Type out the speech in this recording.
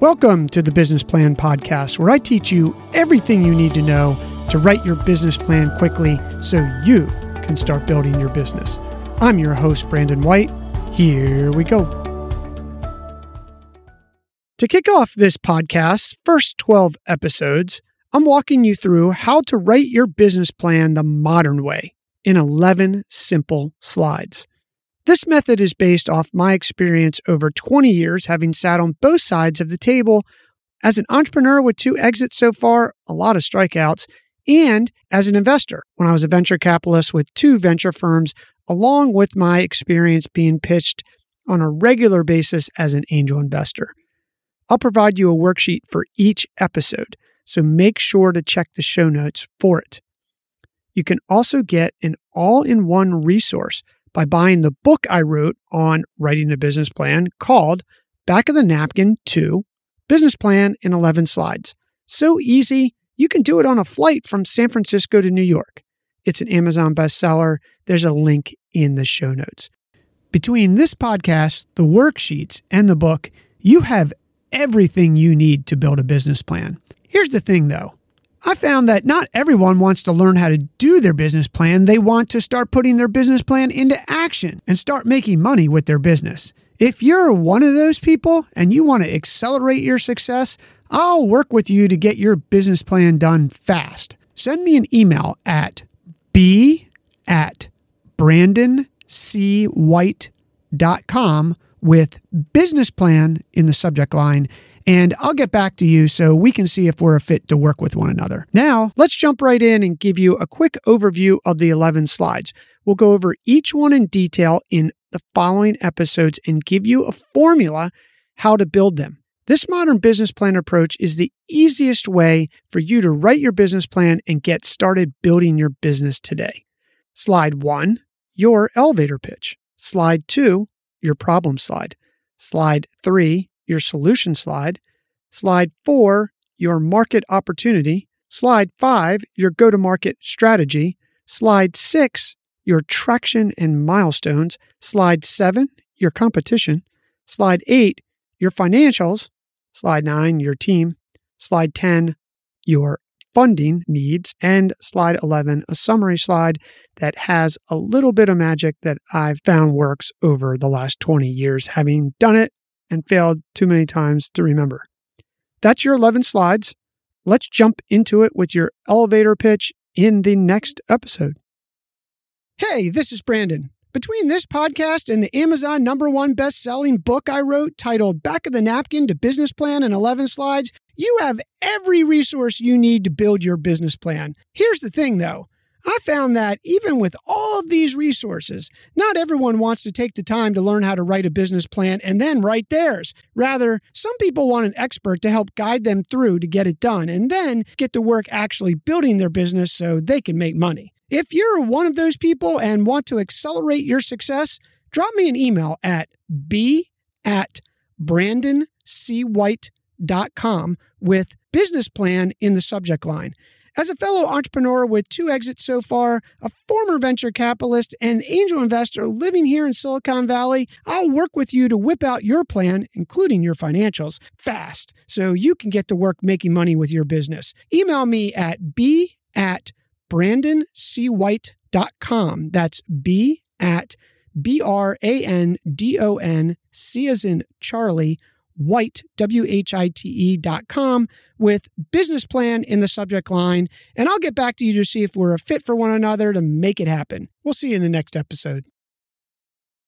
Welcome to the Business Plan Podcast, where I teach you everything you need to know to write your business plan quickly so you can start building your business. I'm your host, Brandon White. Here we go. To kick off this podcast's first 12 episodes, I'm walking you through how to write your business plan the modern way in 11 simple slides. This method is based off my experience over 20 years having sat on both sides of the table as an entrepreneur with two exits so far, a lot of strikeouts, and as an investor when I was a venture capitalist with two venture firms, along with my experience being pitched on a regular basis as an angel investor. I'll provide you a worksheet for each episode, so make sure to check the show notes for it. You can also get an all in one resource by buying the book I wrote on writing a business plan called Back of the Napkin to Business Plan in 11 Slides. So easy, you can do it on a flight from San Francisco to New York. It's an Amazon bestseller. There's a link in the show notes. Between this podcast, the worksheets, and the book, you have everything you need to build a business plan. Here's the thing though I found that not everyone wants to learn how to do their business plan. They want to start putting their business plan into action and start making money with their business. If you're one of those people and you want to accelerate your success, I'll work with you to get your business plan done fast. Send me an email at b at brandoncwhite.com with business plan in the subject line and I'll get back to you so we can see if we're a fit to work with one another. Now, let's jump right in and give you a quick overview of the 11 slides. We'll go over each one in detail in the following episodes and give you a formula how to build them. This modern business plan approach is the easiest way for you to write your business plan and get started building your business today. Slide one, your elevator pitch. Slide two, your problem slide. Slide three, your solution slide. Slide four, your market opportunity. Slide five, your go to market strategy. Slide six, your traction and milestones. Slide seven, your competition. Slide eight, your financials. Slide nine, your team. Slide 10, your funding needs. And slide 11, a summary slide that has a little bit of magic that I've found works over the last 20 years, having done it and failed too many times to remember. That's your 11 slides. Let's jump into it with your elevator pitch in the next episode. Hey, this is Brandon. Between this podcast and the Amazon number one best selling book I wrote titled Back of the Napkin to Business Plan in 11 Slides, you have every resource you need to build your business plan. Here's the thing though I found that even with all of these resources, not everyone wants to take the time to learn how to write a business plan and then write theirs. Rather, some people want an expert to help guide them through to get it done and then get to work actually building their business so they can make money. If you're one of those people and want to accelerate your success, drop me an email at b at brandoncwhite.com with business plan in the subject line. As a fellow entrepreneur with two exits so far, a former venture capitalist, and angel investor living here in Silicon Valley, I'll work with you to whip out your plan, including your financials, fast so you can get to work making money with your business. Email me at b at brandoncwhite.com. That's b at B R A N D O N C as in Charlie white, W-H-I-T-E dot com with business plan in the subject line. And I'll get back to you to see if we're a fit for one another to make it happen. We'll see you in the next episode.